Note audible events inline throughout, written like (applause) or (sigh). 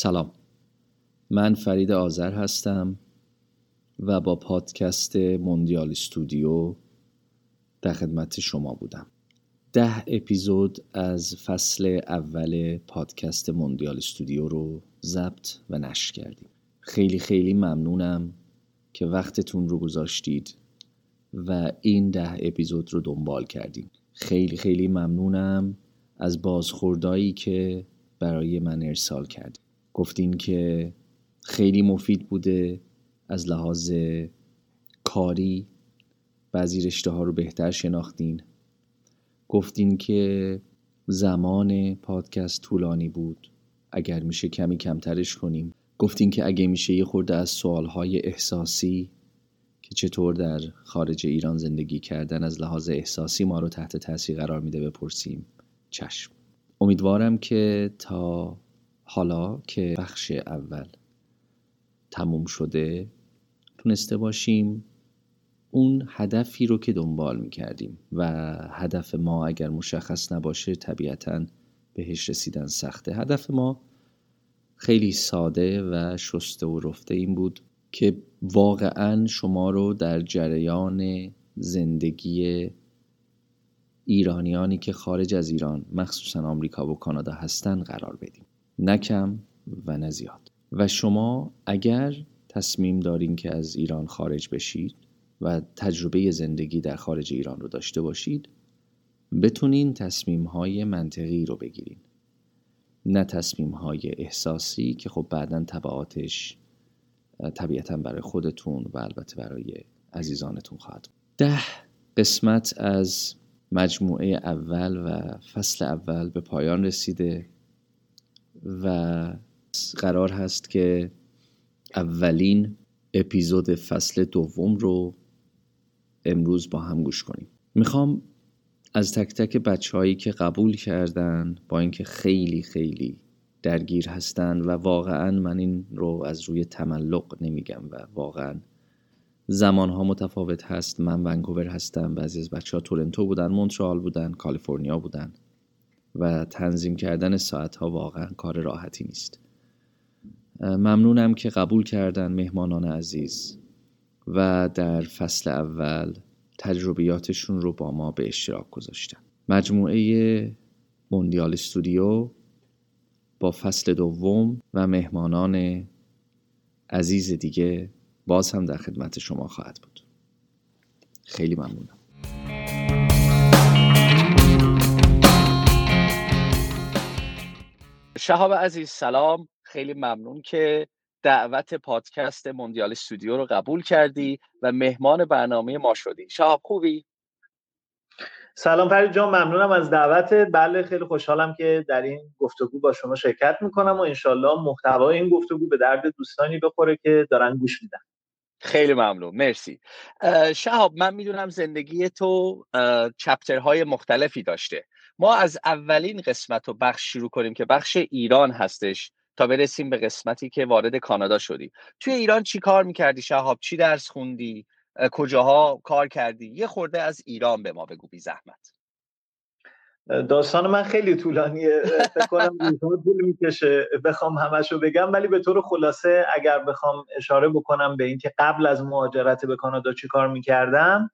سلام. من فرید آذر هستم و با پادکست موندیال استودیو در خدمت شما بودم. ده اپیزود از فصل اول پادکست موندیال استودیو رو ضبط و نشر کردیم. خیلی خیلی ممنونم که وقتتون رو گذاشتید و این ده اپیزود رو دنبال کردیم. خیلی خیلی ممنونم از بازخوردایی که برای من ارسال کردیم گفتین که خیلی مفید بوده از لحاظ کاری. بعضی رشته ها رو بهتر شناختین. گفتین که زمان پادکست طولانی بود. اگر میشه کمی کمترش کنیم. گفتین که اگه میشه یه خورده از سوالهای احساسی که چطور در خارج ایران زندگی کردن از لحاظ احساسی ما رو تحت تاثیر قرار میده بپرسیم. چشم. امیدوارم که تا حالا که بخش اول تموم شده تونسته باشیم اون هدفی رو که دنبال می‌کردیم و هدف ما اگر مشخص نباشه طبیعتا بهش رسیدن سخته. هدف ما خیلی ساده و شسته و رفته این بود که واقعا شما رو در جریان زندگی ایرانیانی که خارج از ایران مخصوصا آمریکا و کانادا هستن قرار بدیم. نه کم و نه زیاد. و شما اگر تصمیم دارین که از ایران خارج بشید و تجربه زندگی در خارج ایران رو داشته باشید بتونین تصمیم های منطقی رو بگیرین. نه تصمیم های احساسی که خب بعدا تبعاتش طبیعتا برای خودتون و البته برای عزیزانتون خواهد ده قسمت از مجموعه اول و فصل اول به پایان رسیده. و قرار هست که اولین اپیزود فصل دوم رو امروز با هم گوش کنیم. می‌خوام از تک تک بچه هایی که قبول کردن با اینکه خیلی خیلی درگیر هستن و واقعا من این رو از روی تملق نمیگم و واقعا زمان ها متفاوت هست. من ونکوور هستم بعضی از بچه ها تورنتو بودن مونترال بودن کالیفرنیا بودن. و تنظیم کردن ساعت ها واقعا کار راحتی نیست. ممنونم که قبول کردن مهمانان عزیز و در فصل اول تجربیاتشون رو با ما به اشتراک گذاشتن. مجموعه موندیال استودیو با فصل دوم و مهمانان عزیز دیگه باز هم در خدمت شما خواهد بود. خیلی ممنونم. شهاب عزیز سلام. خیلی ممنون که دعوت پادکست موندیال استودیو رو قبول کردی و مهمان برنامه ما شدی. شهاب خوبی؟ سلام فرید جان ممنونم از دعوتت. بله خیلی خوشحالم که در این گفتگو با شما شرکت می‌کنم و انشالله محتوای این گفتگو به درد دوستانی بخوره که دارن گوش میدن. خیلی ممنون. مرسی. شهاب من می‌دونم زندگی تو چپترهای مختلفی داشته. ما از اولین قسمت و بخش شروع کنیم که بخش ایران هستش تا برسیم به قسمتی که وارد کانادا شدی. توی ایران چی کار می‌کردی شهاب؟ چی درس خوندی؟ کجاها کار کردی؟ یه خورده از ایران به ما بگو بی زحمت. داستان من خیلی طولانیه. فکر کنم طول می‌کشه بخوام همشو بگم ولی به طور خلاصه اگر بخوام اشاره بکنم به اینکه قبل از مهاجرت به کانادا چی کار می‌کردم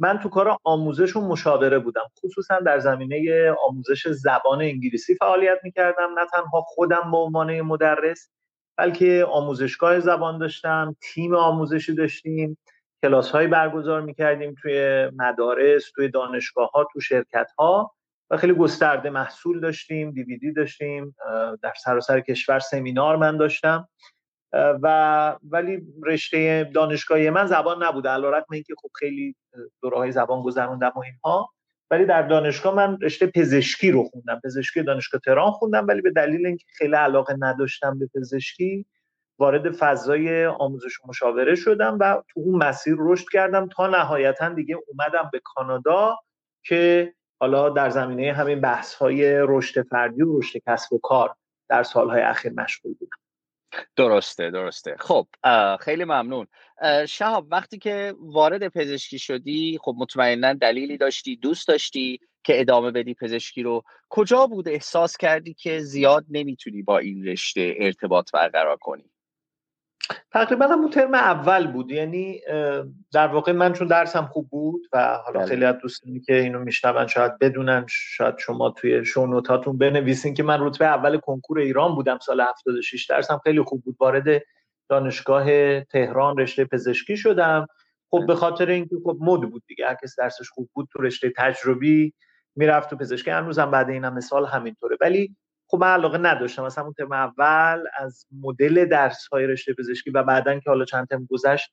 من تو کار آموزش و مشاوره بودم. خصوصا در زمینه آموزش زبان انگلیسی فعالیت می‌کردم. نه تنها خودم به عنوان مدرس بلکه آموزشگاه زبان داشتم تیم آموزشی داشتیم کلاس هایی برگزار می‌کردیم توی مدارس توی دانشگاه ها تو شرکت ها و خیلی گسترده محصول داشتیم دیویدی داشتیم در سراسر کشور سمینار من داشتم. و ولی رشته دانشگاهی من زبان نبوده علیرغم اینکه خب خیلی دوره های زبان گذروندم و اینها. ولی در دانشگاه من رشته پزشکی رو خوندم پزشکی دانشگاه تهران خوندم ولی به دلیل اینکه خیلی علاقه نداشتم به پزشکی وارد فضای آموزش و مشاوره شدم و تو اون مسیر رشد کردم تا نهایتا دیگه اومدم به کانادا که حالا در زمینه همین بحث های رشد فردی و رشد کسب و کار در سالهای اخیر مشغول بودم. درسته درسته. خب خیلی ممنون. شهاب وقتی که وارد پزشکی شدی خب مطمئنا دلیلی داشتی دوست داشتی که ادامه بدی پزشکی رو. کجا بود احساس کردی که زیاد نمی‌تونی با این رشته ارتباط برقرار کنی؟ تقریبا هم ترم اول بود. یعنی در واقع من چون درسم خوب بود و حالا بله. خیلی از دوستانی که اینو میشنون شاید بدونن شاید شما توی شونوتاتون بنویسین که من رتبه اول کنکور ایران بودم سال 76 درسم خیلی خوب بود. وارد دانشگاه تهران رشته پزشکی شدم. خب به بله. خاطر اینکه خب مد بود دیگه. هر کس درسش خوب بود تو رشته تجربی می‌رفت تو پزشکی. هنوزم بعد این هم مثال همینطوره. ولی خب من علاقه نداشتم. مثلا اون ترم اول از مدل درس های رشته پزشکی و بعدا که حالا چند ترم گذشت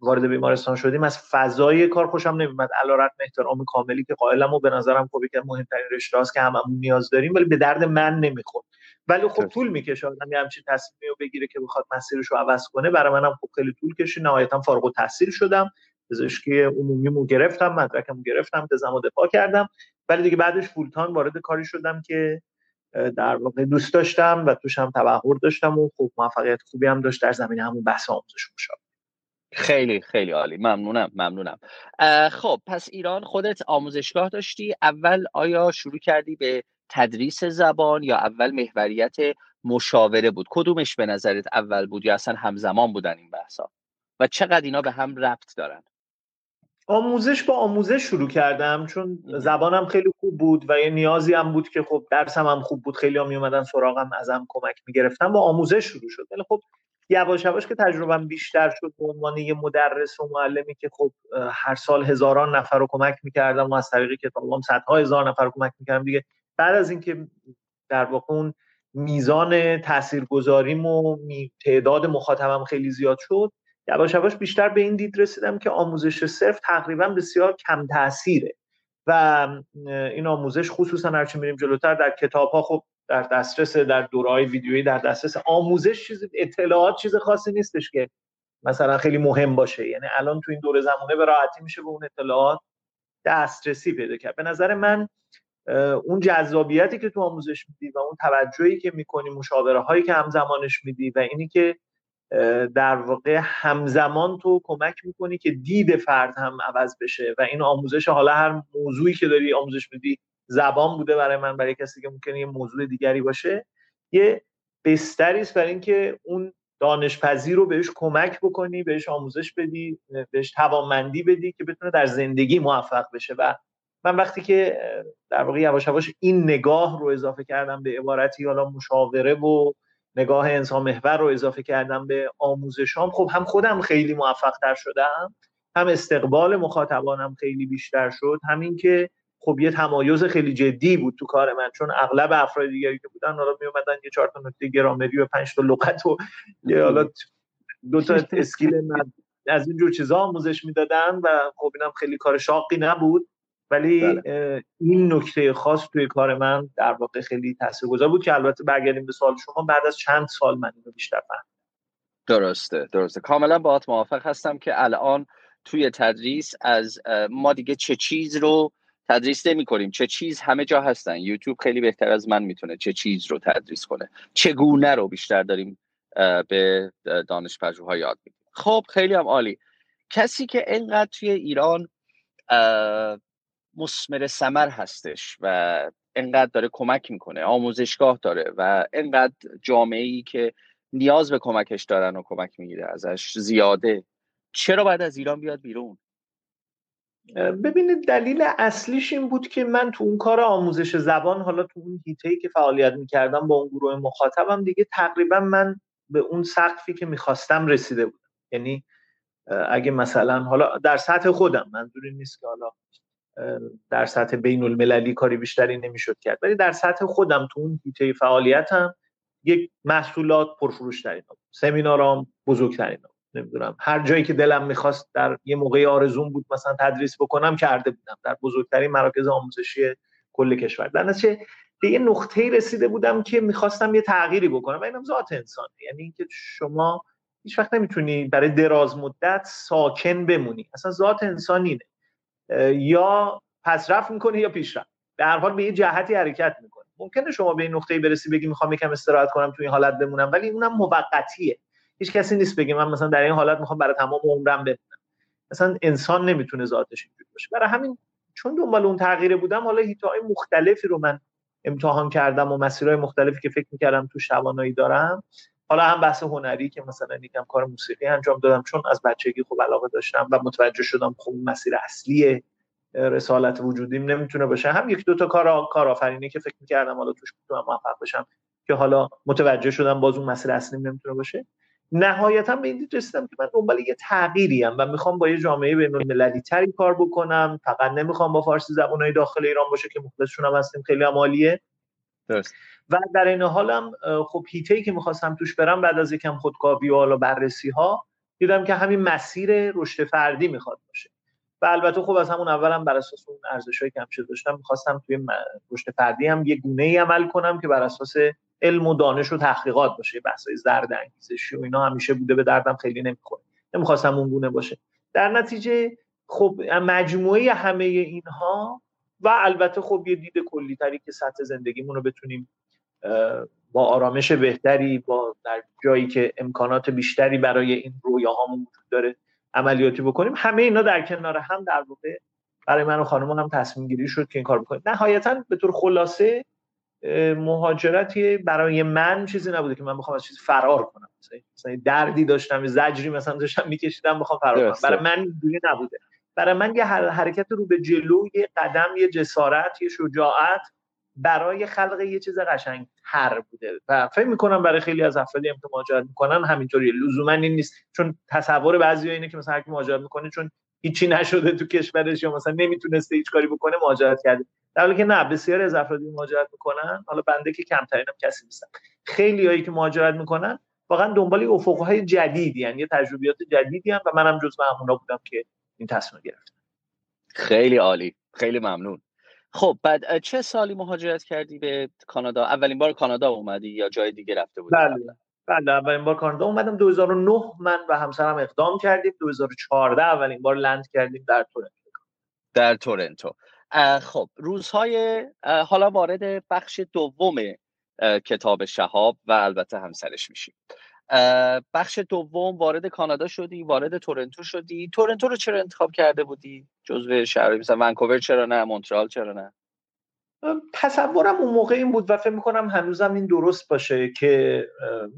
وارد بیمارستان شدیم از فضای کار خوشم نمیومد علی احترام کاملی که قائلم و به نظرم خب که مهمترین رشته است که هممون نیاز داریم ولی به درد من نمی‌خورد. ولی خب طول می‌کشه آدم یه همچین تصمیمی رو بگیره که بخواد مسیرش رو عوض کنه. برای منم خب خیلی طول کشید. نهایتا فارغ التحصیل شدم. پزشکی عمومیمو گرفتم مدرکمو گرفتم تزمو دفاع کردم. ولی دیگه بعدش فول وارد کاری شدم که در واقع دوست داشتم و توش هم تبهر داشتم و خب موفقیت خوبی هم داشت در زمین همون بحث آموزش مشاور خیلی خیلی عالی. ممنونم ممنونم. خب پس ایران خودت آموزشگاه داشتی. اول آیا شروع کردی به تدریس زبان یا اول محوریت مشاوره بود؟ کدومش به نظرت اول بود یا اصلا همزمان بودن این بحثا؟ و چقدر اینا به هم ربط دارن؟ آموزش با آموزش شروع کردم چون زبانم خیلی خوب بود و یه نیازی هم بود که خب درسم هم خوب بود خیلی هم میومدن سراغم ازم کمک می‌گرفتم با آموزش شروع شد. ولی خب یواش یواش که تجربم بیشتر شد به عنوان یه مدرس و معلمی که خب هر سال هزاران نفر رو کمک می‌کردم و از طریق کتابام صدها هزار نفر رو کمک می‌کردم. دیگه بعد از اینکه در واقع اون میزان تاثیرگذاریم و تعداد مخاطبم خیلی زیاد شد یواش یواش بیشتر به این دید رسیدم که آموزش صرف تقریبا بسیار کم تاثیره و این آموزش خصوصا هرچی میریم جلوتر در کتاب ها خب در دسترس در دورهای ویدیویی در دسترس آموزش چیز اطلاعات چیز خاصی نیستش که مثلا خیلی مهم باشه. یعنی الان تو این دوره زمانه به راحتی میشه به اون اطلاعات دسترسی پیدا کرد. به نظر من اون جذابیتی که تو آموزش میدی و اون توجهی که می‌کنی مشاوره هایی که همزمانش میدی و اینی که در واقع همزمان تو کمک می‌کنی که دید فرد هم عوض بشه و این آموزش حالا هر موضوعی که داری آموزش میدی زبان بوده برای من برای کسی که ممکنه یه موضوع دیگری باشه یه بستری است برای اینکه اون دانشپذیر رو بهش کمک بکنی بهش آموزش بدی بهش توانمندی بدی که بتونه در زندگی موفق بشه. و من وقتی که در واقع یواش یواش این نگاه رو اضافه کردم به عبارتی حالا مشاوره و نگاه انسان محور رو اضافه کردم به آموزشام خب هم خودم خیلی موفق تر شدم هم استقبال مخاطبانم خیلی بیشتر شد همین که خب یه تمایز خیلی جدی بود تو کار من چون اغلب افراد دیگری که بودن حالا می اومدن یه چهار تا نکته گرامری و پنج تا لغت و یه حالا دو تا اسکیل از این جور چیزا آموزش می‌دادن و خب اینم خیلی کار شاقی نبود. ولی بله. این نکته خاص توی کار من در واقع خیلی تاثیرگذار بود که البته برگردیم به سوال شما بعد از چند سال من اینو بیشتر فهمیدم. درسته درسته. کاملا باهات موافق هستم که الان توی تدریس از ما دیگه چه چیز رو تدریس نمی کنیم. چه چیز همه جا هستن. یوتیوب خیلی بهتر از من می‌تونه چه چیز رو تدریس کنه. چگونه رو بیشتر داریم به دانش پژوها یاد میدیم. خب خیلی هم عالی. کسی که اینقدر توی ایران مسمر سمر هستش و انقدر داره کمک می‌کنه آموزشگاه داره و انقدر جامعه ای که نیاز به کمکش دارن و کمک می‌گیره ازش زیاده. چرا باید از ایران بیاد بیرون؟ ببینید دلیل اصلیش این بود که من تو اون کار آموزش زبان حالا تو اون هیته که فعالیت می‌کردم با اون گروه مخاطبم دیگه تقریبا من به اون سقفی که می‌خواستم رسیده بودم. یعنی اگه مثلا حالا در سطح خودم منظوری نیست که حالا در سطح بین المللی کاری بیشتری نمی‌شد کرد. ولی در سطح خودم تو اون هیته فعالیتم یک محصولات پرفروش ترین سمینارام بزرگترین نمی‌دونم. هر جایی که دلم می‌خواست در یه موقع آرزون بود مثلا تدریس بکنم کرده بودم. در بزرگترین مراکز آموزشی کل کشور. در نتیجه به یه نقطه رسیده بودم که می‌خواستم یه تغییری بکنم. و اینم ذات انسانه یعنی اینکه شما هیچ وقت نمی‌تونی برای دراز مدت ساکن بمونی. اصلا ذات انسان یا پسرفت می‌کنه یا پیشرفت. در هر حال به یه جهتی حرکت می‌کنه ممکنه شما به این نقطه برسی بگی می‌خوام یکم استراحت کنم تو این حالت بمونم ولی اونم موقتیه. هیچ کسی نیست بگه من مثلا در این حالت می‌خوام برای تمام عمرم بمونم. مثلا انسان نمی‌تونه ذاتش اینجوری باشه. برای همین چون دنبال اون تغییره بودم حالا هیتای مختلفی رو من امتحان کردم و مسیرهای مختلفی که فکر می‌کردم تو شبانایی دارم حالا هم بحث هنری که مثلا یکم کار موسیقی انجام دادم چون از بچگی خوب علاقه داشتم و متوجه شدم خب مسیر اصلی رسالت وجودیم نمی‌تونه باشه. هم یک دو تا کار کارآفرینی که فکر می‌کردم حالا توش می‌تونم موفق بشم که حالا متوجه شدم باز اون مسیر اصلی نمی‌تونه باشه. نهایتا به این رسیدم که من دنبال یه تغییری و می‌خوام با یه جامعه بین المللی تری کار بکنم. فقط نمی‌خوام با فارسی زبانهای داخل ایران باشه که مخلصشون هم هستیم. خیلی عمالیه. درست. و در این حالم خب هیته که می‌خواستم توش برم بعد از یکم خودکاوی و حالا بررسی ها دیدم که همین مسیر رشد فردی می‌خواد باشه. و البته خب از همون اولم بر اساس اون ارزشایی که همیشه داشتم می‌خواستم توی رشد فردی هم یه گونه ای عمل کنم که بر اساس علم و دانش و تحقیقات باشه. بحثای زرد انگیزشی و اینا همیشه بوده به دردم خیلی نمی‌خوره. نمی‌خواستم اون گونه باشه. در نتیجه خب مجموعه همه اینها و البته خب یه دید کلی تری که سطح زندگیمون رو بتونیم با آرامش بهتری با در جایی که امکانات بیشتری برای این رویاهامون وجود داره عملیاتی بکنیم همه اینا در کنار هم در واقع برای من و خانم هم تصمیم گیری شد که این کار بکنیم. نهایتا به طور خلاصه مهاجرتی برای من چیزی نبوده که من بخوام از چیزی فرار کنم. مثلا دردی داشتم زجری مثلا داشتم میکشیدم بخوام فرار کنم. برای من اینجوری نبوده. برای من یه حرکت رو به جلو یه قدم یه جسارت یه شجاعت برای خلق یه چیز قشنگ تر بوده. و فکر می‌کنم برای خیلی از افرادی که مهاجرت می‌کنن همینطوری لزوما این نیست. چون تصور بعضی اینه که مثلا هر کی مهاجرت می‌کنه چون هیچی نشده تو کشورش یا مثلا نمی‌تونسته هیچ کاری بکنه مهاجرت کرده. در حالی که نه بسیاری از افرادی مهاجرت می‌کنن. حالا بنده که کمترینم کسی نیستم. خیلی هایی که مهاجرت می‌کنن واقعا دنبال افقهای جدیدی یعنی یه تجربیات جدیدی هم و منم جزو همونا بودم که این تصمیم گرفتم خیلی عالی. خیلی ممنون. خب بعد چه سالی مهاجرت کردی به کانادا؟ اولین بار کانادا اومدی یا جای دیگه رفته بودی بله. بله اولین بار کانادا اومدم. 2009 من و همسرم اقدام کردیم. 2014 اولین بار لند کردیم در تورنتو. در تورنتو. خب روزهای حالا وارد بخش دوم کتاب شهاب و البته همسرش میشیم. بخش دوم وارد کانادا شدی وارد تورنتو شدی. تورنتو رو چرا انتخاب کرده بودی؟ جزو شهر مثلا ونکوور چرا نه؟ مونترال چرا نه؟ تصورم اون موقع این بود و فکر می‌کنم هنوزم این درست باشه که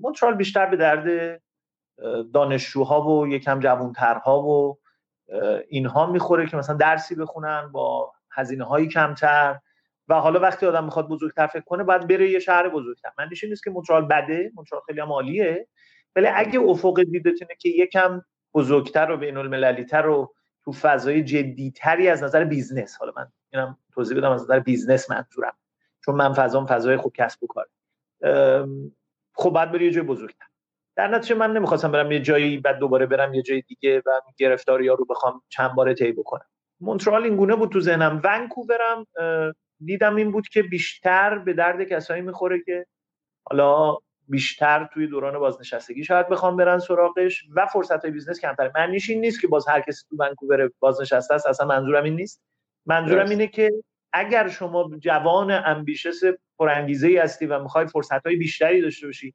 مونترال بیشتر به درد دانشجوها و یکم جوانترها و اینها می‌خوره که مثلا درسی بخونن با هزینه هایی کمتر و حالا وقتی آدم می‌خواد بزرگتر فکر کنه باید بره یه شهر بزرگتر. من نیست که مونترال بده. مونترال خیلی هم عالیه. ولی اگه افق دیدتونه که یکم بزرگتر و بین المللی تر و تو فضای جدیتری از نظر business حالا من اینم توضیح بدم از نظر business منظورم چون من فضام فضای خوب کسب و کار خب بعد بری یه جای بزرگتر. در نتیجه من نمی‌خواستم برم یه جایی بعد دوباره برم یه جای دیگه و گرفتاری ها رو بخوام چند بار طی بکنم. مونترال این گونه بود تو ذهنم. ونکوورم دیدم این بود که بیشتر به درد کسایی می‌خوره که حالا بیشتر توی دوران بازنشستگی شاید بخوام برن سراغش و فرصت های business کمتر. معنیش این نیست که باز هر کسی تو ونکوور بازنشسته است اصلا منظورم این نیست. منظورم اینه که اگر شما جوان ambitious پرانگیزه ای هستی و می‌خوای فرصت های بیشتری داشته باشی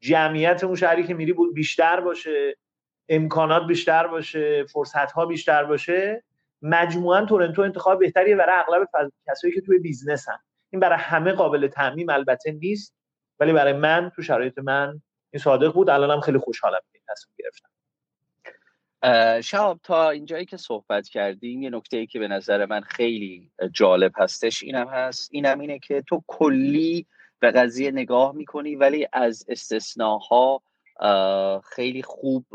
جمعیت اون شهری که میری بود بیشتر باشه امکانات بیشتر باشه فرصت ها بیشتر باشه مجموعا تورنتو انتخاب بهتریه. برای اغلب کسایی که توی business هم این برای همه قابل تعمیم البته نیست. ولی برای من تو شرایط من این صادق بود. الانم خیلی خوشحالم که تصمیم گرفتم. شهاب تا اینجایی که صحبت کردیم یه نکته ای که به نظر من خیلی جالب هستش اینم هست. اینم اینه که تو کلی به قضیه نگاه می‌کنی ولی از استثناها خیلی خوب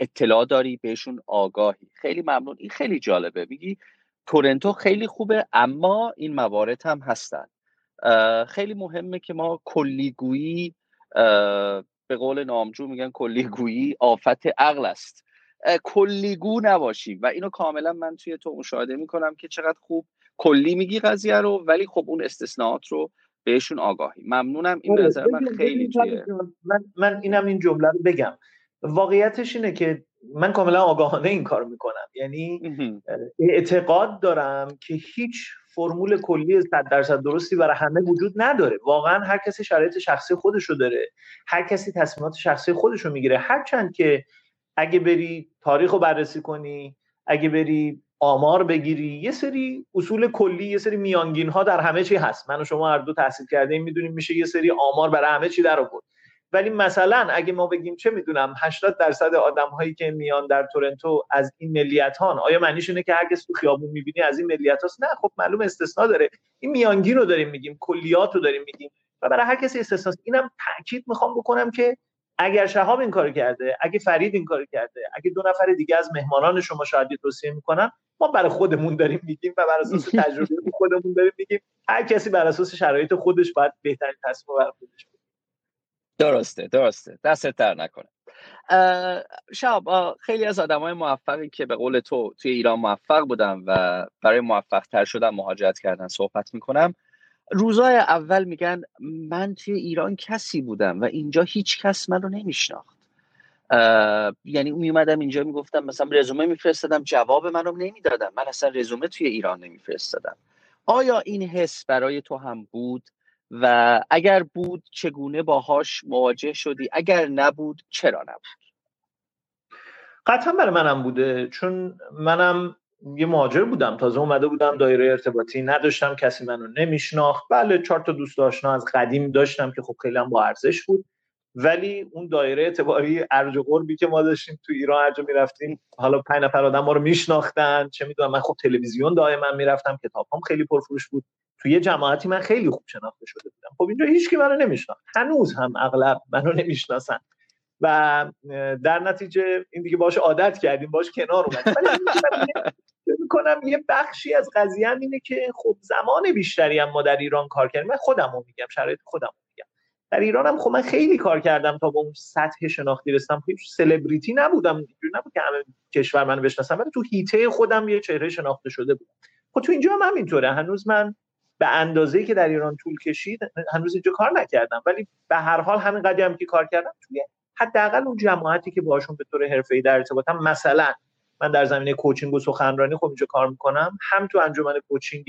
اطلاع داری بهشون آگاهی. خیلی ممنون. این خیلی جالبه. میگی تورنتو خیلی خوبه اما این موارد هم هستن. خیلی مهمه که ما کلیگویی به قول نامجو میگن کلیگویی آفت عقل است. کلیگو نباشیم و اینو کاملا من توی تو مشاهده می‌کنم که چقدر خوب کلی میگی قضیه رو ولی خب اون استثناءات رو بهشون آگاهی. ممنونم. این به نظر من خیلی توی من, من اینم این جمله رو بگم. واقعیتش اینه که من کاملا آگاهانه این کار می‌کنم. یعنی اعتقاد دارم که هیچ فرمول کلی 100 درصد درستی برای همه وجود نداره. واقعا هر کسی شرایط شخصی خودش رو داره. هر کسی تصمیمات شخصی خودش رو می‌گیره. هرچند که اگه بری تاریخ رو بررسی کنی اگه بری آمار بگیری یه سری اصول کلی یه سری میانگین ها در همه چی هست. من و شما هر دو تحصیل کرده می‌دونیم میشه یه سری آمار برای همه چی در آورد ولی مثلا اگه ما بگیم چه می‌دونم 80 درصد آدم هایی که میان در تورنتو از این ملیت هان آیا معنیش اینه که هر کس تو خیابون می‌بینی از این ملیت هاست نه خب معلوم استثنا داره. این میانگین رو داریم میگیم کلیات رو داریم میگیم. و برای هر کسی استثنا اینم تاکید می‌خوام بکنم که اگر شهاب این کار کرده اگه فرید این کار کرده اگه دو نفر دیگه از مهمانان شما شاید توصیه می‌کنن ما برای خودمون داریم میگیم و بر اساس (laughs) تجربه خودمون داریم میگیم. هر کسی بر اساس شرایط خودش باید بهترین تصمیم بر خودش درسته درسته. دست در نکنه. شب خیلی از آدم های موفقی که به قول تو توی ایران موفق بودن و برای موفق تر شدن مهاجرت کردن صحبت می‌کنم روزای اول میگن من توی ایران کسی بودم و اینجا هیچ کس من رو نمیشناخت یعنی میومدم اینجا می‌گفتم مثلا رزومه میفرستادم جواب من رو نمی‌دادم من اصلا رزومه توی ایران نمیفرستادم. آیا این حس برای تو هم بود؟ و اگر بود چگونه باهاش مواجه شدی؟ اگر نبود چرا نبود؟ قطعا برای منم بوده چون منم یه مهاجر بودم تازه اومده بودم دایره ارتباطی نداشتم کسی منو نمیشناخت. بله چهار تا دوست آشنا از قدیم داشتم که خب خیلی هم با ارزش بود. ولی اون دایره اعتباری ارج و قربی که ما داشتیم تو ایران هر می‌رفتیم حالا پنج نفر آدم ما رو میشناختن چه می‌دونم من خب تلویزیون دائما می‌رفتم کتابام خیلی پرفروش بود. تو یه جماعتی من خیلی خوب شناخته شده بودم. خب اینجا هیچکی منو نمیشناخت. هنوز هم اغلب منو نمی‌شناسن. و در نتیجه این دیگه باش عادت کردیم باش کنار اومدیم. می‌کنم یه بخشی از قضیه اینه که خب زمان بیشتری هم ما در ایران کار کردیم. من خودم رو میگم شرایط خودم در ایران هم خب من خیلی کار کردم تا به اون سطح شناختی رسیدم. هیچ سلبریتی نبودم. اینجوری نبود که همه کشور منو بشناسن. ولی تو هیته خودم یه چهره شناخته شده بودم. خب تو اینجا هم همینطوره. هنوز من به اندازه‌ای که در ایران طول کشید هنوز اینجا کار نکردم. ولی به هر حال همین قدری هم که کار کردم توی حداقل اون جماعتی که باشون به طور حرفه‌ای در ارتباطم مثلا من در زمینه کوچینگ و سخنرانی خب اینجا کار می‌کنم. هم تو انجمن کوچینگ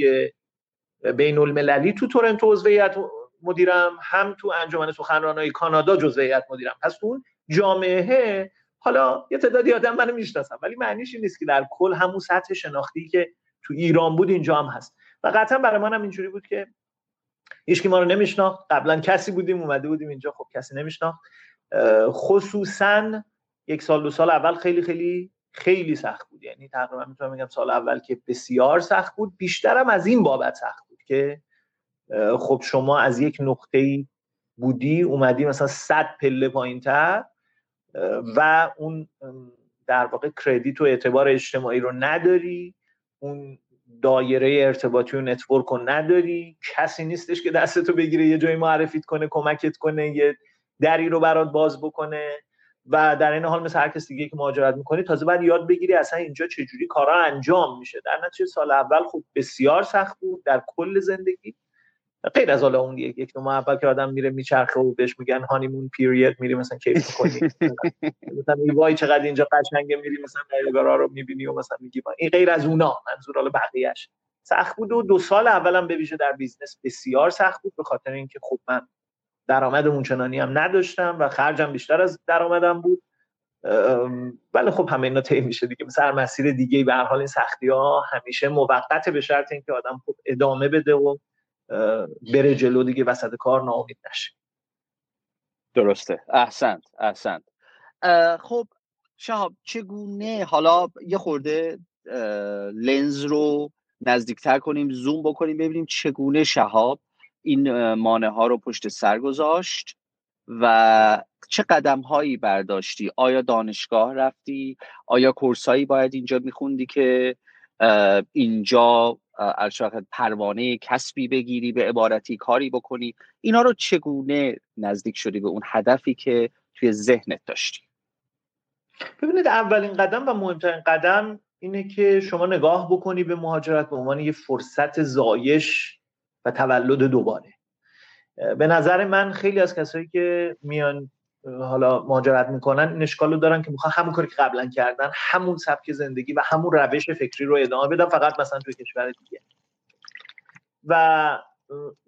بین المللی تو تورنتو عضویت مدیرم هم تو انجمن سخنرانای کانادا جزئیت مدیرم. پس اون جامعه حالا یه تعدادی آدم منو می‌شناسم ولی معنیش این نیست که در کل همون سطح شناختی که تو ایران بود اینجا هم هست. و قطعا برای منم اینجوری بود که هیچکی ما رو نمیشناخت. قبلا کسی بودیم اومده بودیم اینجا خب کسی نمیشناخت. خصوصا یک سال دو سال اول خیلی خیلی خیلی سخت بود. یعنی تقریبا می‌تونم بگم سال اول که بسیار سخت بود. بیشترم از این بابت سخت بود که خب شما از یک نقطه بودی اومدی مثلا 100 پله پایینتر و اون در واقع کردیت و اعتبار اجتماعی رو نداری اون دایره ارتباطی و network رو نداری کسی نیستش که دستتو بگیره یه جایی معرفیت کنه کمکت کنه یه دری رو برات باز بکنه و در این حال مثل هر کس دیگه که مهاجرت می‌کنی تازه باید یاد بگیری اصلا اینجا چجوری کارا انجام میشه. در نتیجه سال اول خوب بسیار سخت بود در کل زندگی غیر از حالا اون یک دو ماه اول که آدم میره میچرخه و بهش میگن honeymoon period میری مثلا کیف کنی مثلا وای چقدر اینجا قشنگه میری مثلا نیاگارا رو می‌بینی و مثلا میگی این غیر از اونا. منظور حالا بقیه‌اش. سخت بود و دو سال اولم به ویژه در business بسیار سخت بود به خاطر اینکه خب من درآمد اونچنانی هم نداشتم و خرجم بیشتر از درآمدم بود. ولی خب همه اینا طی میشه دیگه. هر مسیر دیگه به هر حال این سختی ها همیشه موقت به شرط اینکه آدم خوب ادامه بده و بره جلو دیگه وسط کار ناامید نشه. درسته. احسنت احسنت. خب شهاب چگونه حالا یه خورده لنز رو نزدیکتر کنیم زوم بکنیم ببینیم چگونه شهاب این مانه ها رو پشت سر گذاشت و چه قدم هایی برداشتی؟ آیا دانشگاه رفتی؟ آیا کورس هایی باید اینجا میخوندی که اینجا پروانه کسبی بگیری به عبارتی کاری بکنی. اینا رو چگونه نزدیک شدی به اون هدفی که توی ذهنت داشتی؟ ببینید اولین قدم و مهمترین قدم اینه که شما نگاه بکنی به مهاجرت به عنوان یه فرصت زایش و تولد دوباره. به نظر من خیلی از کسایی که میان حالا مهاجرت می‌کنن این اشکال رو دارن که می‌خوان همون کاری که قبلا کردن همون سبک زندگی و همون روش فکری رو ادامه بدن فقط مثلا توی کشور دیگه. و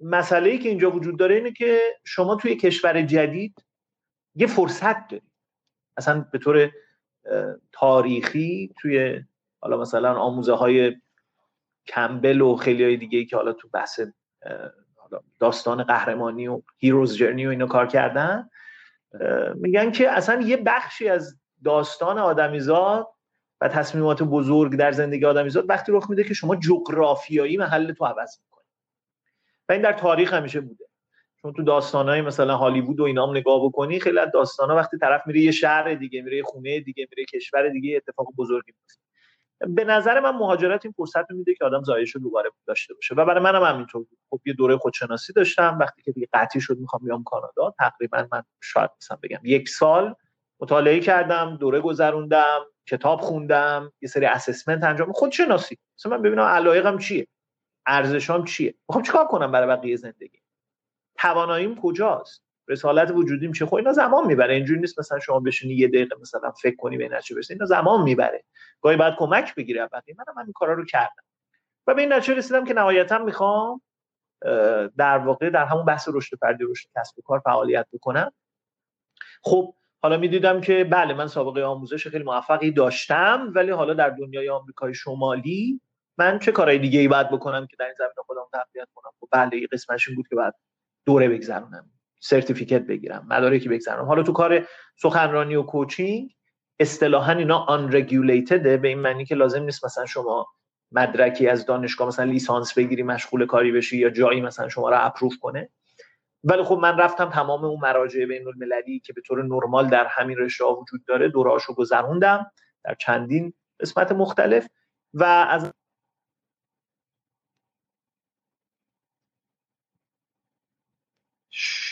مسئله ای که اینجا وجود داره اینه که شما توی کشور جدید یه فرصت داری اصلا به طور تاریخی توی حالا مثلا آموزه های کمبل و خیلی های دیگه که حالا تو بحث داستان قهرمانی و هیروز جرنی و اینو کار کردن میگن که اصلا یه بخشی از داستان آدمیزاد و تصمیمات بزرگ در زندگی آدمیزاد وقتی رخ میده که شما جغرافیایی محل تو عوض می‌کنی. و این در تاریخ همیشه بوده. چون تو داستانهای مثلا هالیوود و اینام نگاه بکنی خیلی از داستانا وقتی طرف میره یه شهر دیگه میره یه خونه دیگه میره کشور دیگه اتفاق بزرگی میفته به نظر من مهاجرت این فرصت میده که آدم زایش رو دوباره داشته باشه. و برای منم همینطور خب یه دوره خودشناسی داشتم. وقتی که دیگه قطعی شد می‌خوام بیام کانادا تقریبا من شاید مثلا بگم یک سال مطالعه کردم دوره گذروندم کتاب خوندم یه سری اسسمنت انجام خودشناسی. مثلا من ببینم علایقم چیه ارزشام چیه می‌خوام چیکار کنم برای بقیه زندگی؟ تواناییم کجاست؟ رسالت وجودیم چه خب اینا زمان می‌بره. اینجوری نیست مثلا شما بشینی یه دقیقه مثلا فکر کنی به نتیجه برسی. اینا زمان می‌بره. گاهی بعد کمک بگیره. بقیه منم من این کارا رو کردم. و به این نتیجه رسیدم که نهایتا می‌خوام در واقع در همون بحث رشد فردی رشد کسب و کار فعالیت بکنم. خب حالا می‌دیدم که بله من سابقه آموزش خیلی موفقی داشتم ولی حالا در دنیای آمریکای شمالی من چه کارهای دیگه ای باید بکنم که در این زمینه خودم تقویت کنم؟ خب بله قسمتش این بود که بعد دوره بگذرونم. سرتیفیکت بگیرم مدارکی بگذرونم. حالا تو کار سخنرانی و کوچینگ اصطلاحا اینا آن به این معنی که لازم نیست مثلا شما مدرکی از دانشگاه مثلا لیسانس بگیری مشغول کاری بشی یا جایی مثلا شما رو اپروف کنه. ولی خب من رفتم تمام اون مراجع بین المللی که به طور نرمال در همین رشته وجود داره دوراشو گذروندم در چندین قسمت مختلف و از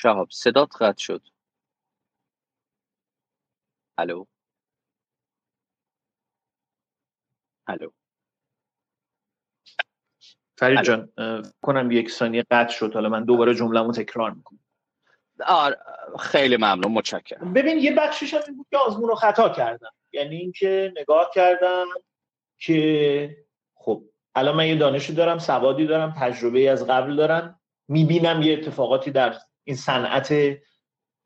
شهاب صدات قطع شد. الو؟ الو؟ فرید جان کنم یک ثانیه قطع شد حالا من دوباره جمله‌مو تکرار می‌کنم. آره خیلی ممنون متشکرم. ببین یه بخشش هم بود که آزمون رو خطا کردم. یعنی اینکه نگاه کردم که خب الان من یه دانشی دارم سوادی دارم تجربه از قبل دارم. می‌بینم یه اتفاقاتی در این صنعت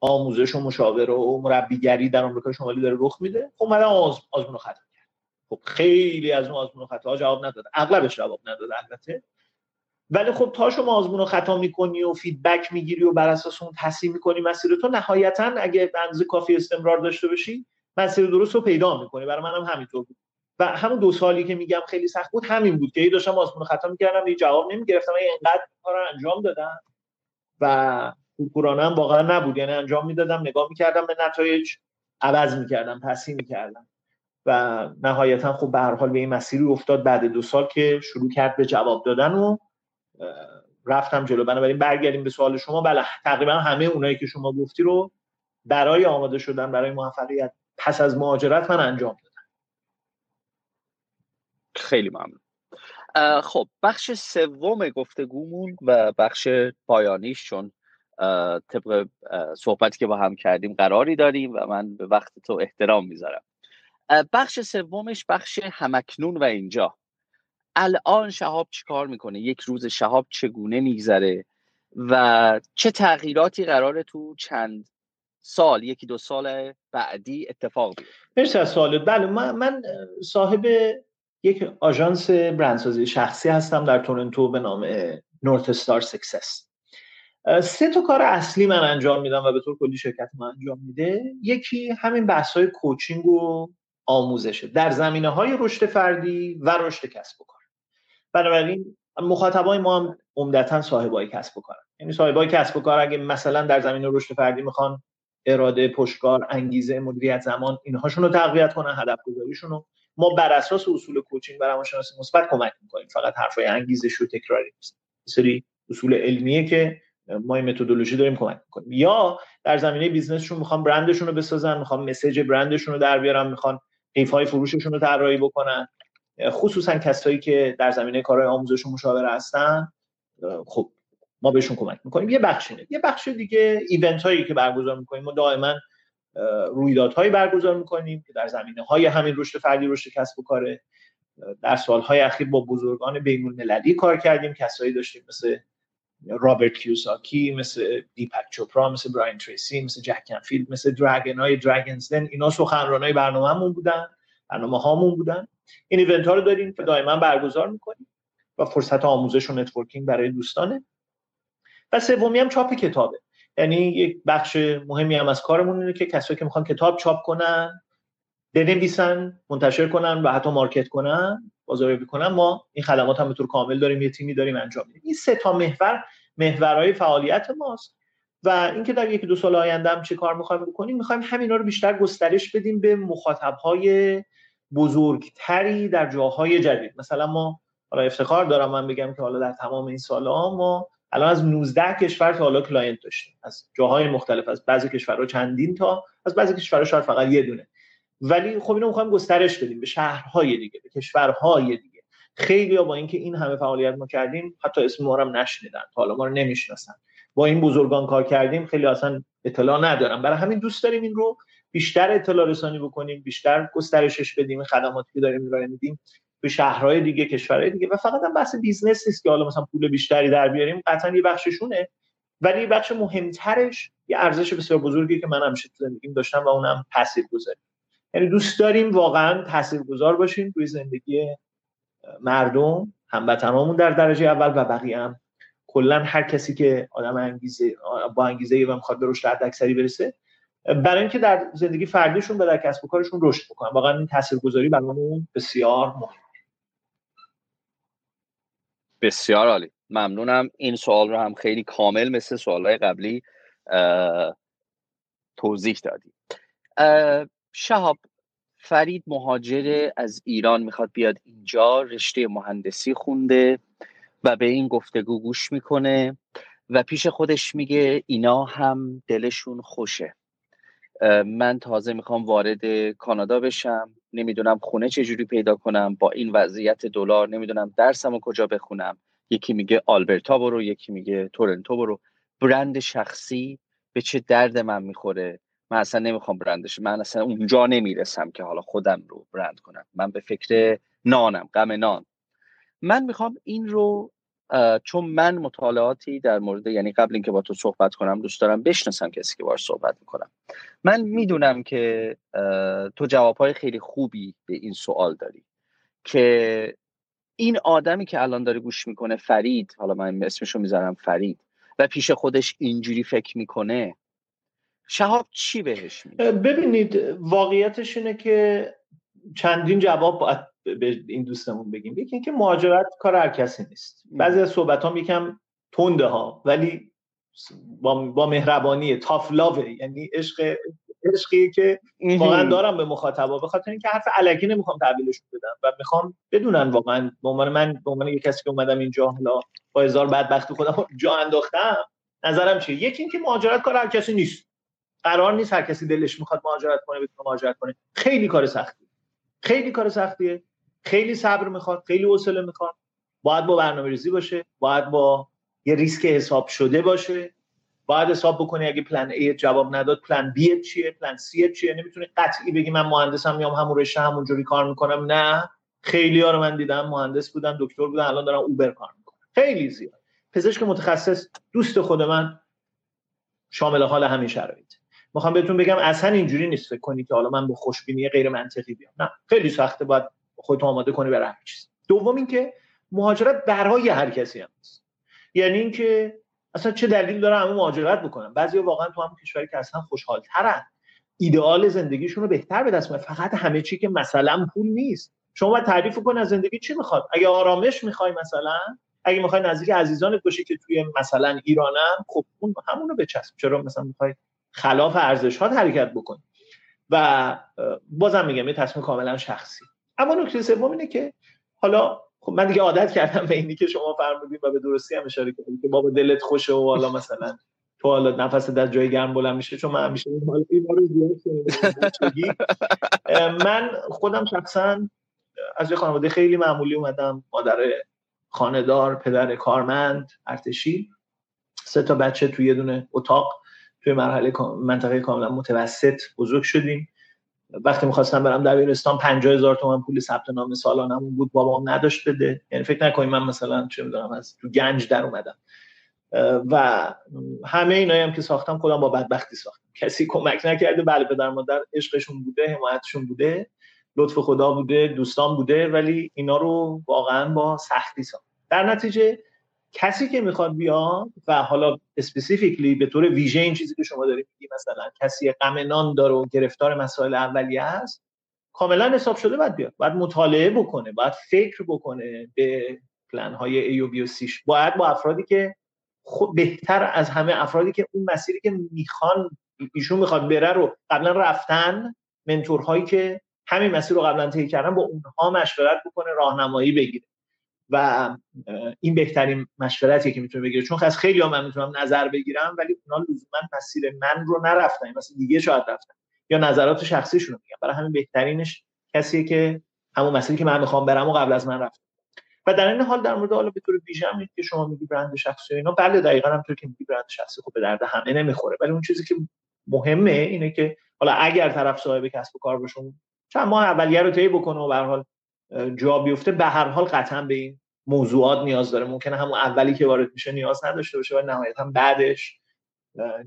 آموزش و مشاوره و مربیگری در آمریکا شمالی داره رخ میده. خب من آز... آزمون خطا کرد خب خیلی از اون آزمون خطا جواب نداد. اغلبش جواب نداد البته. ولی خب تا شما آزمون رو خطا می‌کنی و فیدبک می‌گیری و بر اساس اون تصمیم می‌کنی مسیر تو نهایتا اگه بنز کافی استمرار داشته باشی مسیر درست رو پیدا می‌کنی. برای منم همینطور بود. و همون دو سالی که میگم خیلی سخت بود همین بود که داشتم آزمون خطا می‌کردم یه جواب نمی‌گرفتم اینقدر کار انجام دادم. و کورکورانه هم واقعا نبود. یعنی انجام می‌دادم نگاه می‌کردم به نتایج عوض می‌کردم تصحیح می‌کردم. و نهایتا خب به هر حال به این مسیری افتاد. بعد دو سال که شروع کرد به جواب دادن و رفتم جلو. بنابراین برگردیم به سوال شما. بله تقریبا همه اونایی که شما گفتی رو برای آماده شدن برای موفقیت پس از مهاجرت من انجام دادم خیلی ممنون. خب بخش سوم گفتگومون و بخش پایانیش چون طبق صحبتی که با هم کردیم قراری داریم و من به وقت تو احترام می‌ذارم. بخش سومش بخش همکنون و اینجا. الان شهاب چیکار می‌کنه؟ یک روز شهاب چگونه میگذره؟ و چه تغییراتی قراره تو چند سال یکی دو سال بعدی اتفاق بیفته؟ مرسی از سوالت. بله من صاحب یک آژانس برندسازی شخصی هستم در تورنتو به نام North Star Success. سه تا کار اصلی من انجام میدم و به طور کلی شرکت من انجام میده. یکی همین بحث های coaching و آموزشه. در زمینه های رشد فردی و رشد کسب و کار. بنابراین مخاطبای ما هم عمدتا صاحبای کسب و کار یعنی صاحبای کسب و کار اگه مثلا در زمینه رشد فردی می‌خوان اراده پشتکار انگیزه مدیریت زمان اینهاشون رو تقویت کنن هدف گذاریشون رو ما بر اساس اصول coaching و روانشناسی مثبت کمک می‌کنیم. فقط حرفای انگیزشی و تکراری نیست. سری اصول علمیه که ما این متدولوژی داریم کمک می‌کنیم. یا در زمینه business شون می‌خوان برندشون رو بسازن می‌خوان message برندشون رو در بیارن می‌خوان قیف های فروششون رو طراحی بکنن. خصوصا کسایی که در زمینه کارهای آموزش و مشاوره هستن خب ما بهشون کمک می‌کنیم. یه بخش اینه. یه بخش دیگه event هایی که برگزار می‌کنیم. ما دائما رویدادهایی برگزار می‌کنیم که در زمینه های همین رشد فردی رشد کسب و کاره. در سالهای اخیر با بزرگان بین المللی کار کردیم. کسایی داشتیم مثل رابرت کیوساکی مثل دیپک چوپرا مثل براین تریسی مثل جک کنفیلد مثل dragon های Dragons' Den اینا سخنران های برنامهمون بودن برنامه هامون بودن. این event ها رو داریم که دائما برگزار می‌کنیم و فرصت آموزش و networking برای دوستانه. و سومی هم چاپ کتابه. یعنی یک بخش مهمی هم از کارمون اینه که کسایی که می‌خوان کتاب چاپ کنن بنویسن منتشر کنن و حتی market کنن بازاریابی کنن ما این خدمات هم به طور کامل داریم یه تیمی داریم انجام میدیم. این سه تا محور محورهای فعالیت ماست. و اینکه در یکی دو سال آینده هم چه کار می‌خوایم بکنیم می‌خوایم همینا رو بیشتر گسترش بدیم به مخاطبهای بزرگتری در جاهای جدید. مثلا ما حالا افتخار دارم من بگم که حالا در تمام این سالها ما الان از 19 کشور تا حالا client داشتیم. از جاهای مختلف از بعضی کشورها چندین تا از بعضی کشورها شاید فقط یه دونه. ولی خب اینو می‌خوایم گسترش بدیم به شهرهای دیگه به کشورهای دیگه. خیلی با اینکه این همه فعالیت ما کردیم حتی اسم ما رو نشنیدن. حالا ما رو نمی‌شناسن. با این بزرگان کار کردیم خیلی اصلا اطلاع ندارم. برای همین دوست داریم این رو بیشتر اطلاع رسانی بکنیم بیشتر گسترشش بدیم خدماتی که داریم ارائه میدیم به شهرهای دیگه کشورهای دیگه. و فقط هم بحث business نیست که حالا مثلا پول بیشتری در بیاریم. قطعا یه بخششونه. ولی بخش مهمترش یه ارزش بسیار بزرگی که من همیشه تو زندگیم داشتم و اونم تاثیرگذاری یعنی دوست داریم واقعا تاثیرگذار باشیم توی زندگی مردم هموطنامون در درجه اول و بقیه هم کلا هر کسی که آدم انگیزه با انگیزه و می‌خواد به رشد حداکثری برسه برای اینکه در زندگی فردیشون و در کسب و کارشون رشد بکنن. واقعا این تاثیرگذاری برامون بسیار مهم. بسیار عالی. ممنونم. این سوال رو هم خیلی کامل مثل سوالهای قبلی توضیح دادی. شهاب فرید مهاجر از ایران می‌خواد بیاد اینجا رشته مهندسی خونده و به این گفتگو گوش می‌کنه و پیش خودش میگه اینا هم دلشون خوشه. من تازه می‌خوام وارد کانادا بشم نمی‌دونم خونه چجوری پیدا کنم با این وضعیت دلار نمی‌دونم درسم و کجا بخونم. یکی میگه آلبرتا برو یکی میگه تورنتو برو. برند شخصی به چه درد من می‌خوره؟ من اصلا نمی‌خوام برندش من اصلا اونجا نمی‌رسم که حالا خودم رو برند کنم. من به فکر نانم غم نان. من می‌خوام این رو چون من مطالعاتی در مورد یعنی قبل اینکه با تو صحبت کنم دوست دارم بشناسم کسی که باش صحبت می‌کنم. من می‌دونم که تو جوابهای خیلی خوبی به این سوال داری که این آدمی که الان داره گوش می‌کنه فرید حالا من اسمشو می‌ذارم فرید و پیش خودش اینجوری فکر می‌کنه شهاب چی بهش میگه؟ ببینید واقعیتش اینه که چندین جواب باید به این دوستمون بگیم. یکی اینکه مهاجرت کار هر کسی نیست. بعضی از صحبت هم یکم تنده ها ولی با, با مهربانی تافلاوه یعنی عشق عشقی که واقعا دارم به مخاطبا به خاطر اینکه حرف علکی نمی‌خوام تحویلش بدم و می‌خوام بدونن واقعا به عنوان من به عنوان یک کسی که اومدم اینجا حالا با هزار بدبختی خودم جا انداختم نظرم چیه؟ یکی اینکه مهاجرت کار هر کسی نیست. قرار نیست هر کسی دلش می‌خواد مهاجرت کنه بتونه مهاجرت کنه. خیلی کار سختی خیلی کار سختیه. خیلی صبر می‌خواد خیلی حوصله می‌خواد. باید با برنامه ریزی باشه باید با یه ریسک حساب شده باشه. باید حساب بکنی اگه پلن A جواب نداد پلن B چیه پلن C چیه. نمی‌تونی قطعی بگی من مهندسم میام همون رشته همونجوری کار می‌کنم. نه. خیلی ها رو من دیدم مهندس بودن دکتر بودن الان دارن اوبر کار می‌کنن. خیلی زیاد. پزشک متخصص دوست خود من شامل حال همین شرایط. می‌خوام بهتون بگم اصلا اینجوری نیست فکر کنی که حالا من با خوشبینی غیر منطقی بیام. نه خیلی سخته باید خودت آماده کنی برای همین چیز. دوم اینکه مهاجرت برای هر کسی هم هست یعنی اینکه اصلا چه دلیل داره همه مهاجرت بکنن؟ بعضی واقعا تو هم کشوری که اصلا خوشحال ترن ایدئال زندگیشون رو بهتر به دست فقط همه چی که مثلا پول نیست. شما باید تعریف کن از زندگی چی می‌خواد اگه آرامش می‌خوای مثلا اگه می‌خوای نزدیک عزیزانت باشی که توی مثلا ایرانم خب اون همونو بچسب. چرا مثلا می‌خوای خلاف ارزش ها حرکت بکنی. و بازم میگم یه تصمیم کاملا شخصی. اما نکته سوم اینه که حالا خب من دیگه عادت کردم به اینی که شما فرمودین و به درستی هم اشاره کردید که بابا دلت خوشه و حالا مثلا تو حالا نفس در جای گرم بلند میشه چون من همیشه من خودم شخصا از یه خانواده خیلی معمولی اومدم. مادر خاندار پدر کارمند ارتشی. سه تا بچه توی یه دونه اتاق. توی مرحله منطقه کاملا متوسط بزرگ شدیم. وقتی می‌خواستم برم دبیرستان 50 هزار تومن پول ثبت نام سالانمون بود بابام نداشت بده. یعنی فکر نکنید من مثلا چه می‌دونم از تو گنج در اومدم. و همه اینایی هم که ساختم خودم با بدبختی ساختم. کسی کمک نکرده. بله پدر مادر عشقشون بوده حمایتشون بوده لطف خدا بوده دوستان بوده ولی اینا رو واقعا با سختی ساخت در نتیجه کسی که می‌خواد بیاد و حالا اسپسیفیکلی به طور ویژه این چیزی که شما دارید میگی مثلا کسی غم نان داره و گرفتار مسائل اولیه هست کاملا حساب شده باید بیاد باید مطالعه بکنه باید فکر بکنه به پلن های ای و بی و سیش باید با افرادی که بهتر از همه افرادی که اون مسیری که می‌خوان ایشون می‌خواد بره رو قبلا رفتن منتورهایی که همین مسیر رو قبلا طی کردن با اونها مشورت بکنه راهنمایی بگیره. و این بهترین مشورتیه که می‌تونه بگیره. چون از خیلی ها من می‌تونم نظر بگیرم ولی اونا لزوما مسیر من رو نرفتن مثلا دیگه شاید رفتن. یا نظرات شخصیشون رو میگم. برای همین بهترینش کسیه که همون مسیری که من می‌خوام برم و قبل از من رفت و در این حال در مورد حالا به طور ویژه که شما میگی برند شخصی اینا. بله دقیقا همونطور که میگی برند شخصی خب به درد همه نمی‌خوره. ولی اون چیزی که مهمه اینه که حالا اگر طرف صاحب کسب و کار باشه چند ماه اولیه رو طی بکنه و به حال جا بیفته به هر حال قطعا به این موضوعات نیاز داره. ممکنه همون اولی که وارد میشه نیاز نداشته باشه و نهایتا بعدش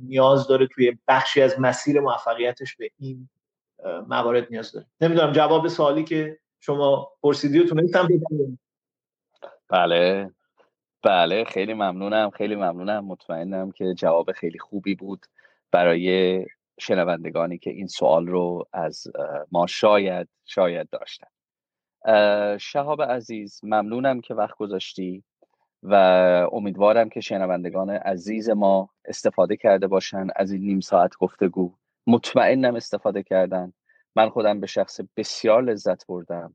نیاز داره توی بخشی از مسیر موفقیتش به این موارد نیاز داره. نمی‌دونم جواب سوالی که شما پرسیدی رو تونستم بله. بله خیلی ممنونم خیلی ممنونم. مطمئنم که جواب خیلی خوبی بود برای شنوندگانی که این سوال رو از ما شاید شاید داشتن. شهاب عزیز ممنونم که وقت گذاشتی و امیدوارم که شنوندگان عزیز ما استفاده کرده باشن از این نیم ساعت گفتگو مطمئنم استفاده کردن. من خودم به شخص بسیار لذت بردم.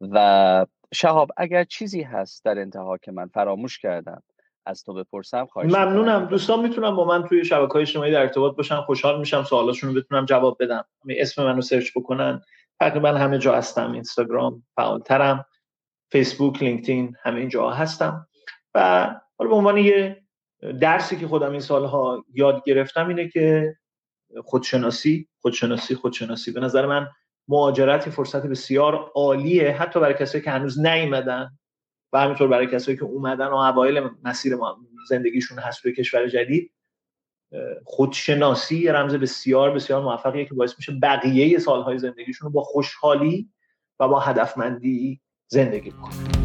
و شهاب اگر چیزی هست در انتها که من فراموش کردم از تو بپرسم خواهش ممنونم. دوستان می‌تونم با من توی شبکه های اجتماعی در ارتباط باشن. خوشحال میشم سوالاشون رو بتونم جواب بدم. اسم منو سرچ بکنن. تقریبا همه جا هستم. اینستاگرام فعالترم فیسبوک لینکدین همه اینجا هستم. و حالا به عنوان یه درسی که خودم این سالها یاد گرفتم اینه که خودشناسی خودشناسی خودشناسی. به نظر من مهاجرت فرصت بسیار عالیه حتی برای کسایی که هنوز نیومدن و همینطور برای کسایی که اومدن و اوایل مسیر زندگیشون هست توی کشور جدید. خودشناسی یه رمز بسیار بسیار موفقیه که باعث میشه بقیه سالهای زندگیشون رو با خوشحالی و با هدفمندی زندگی بکنن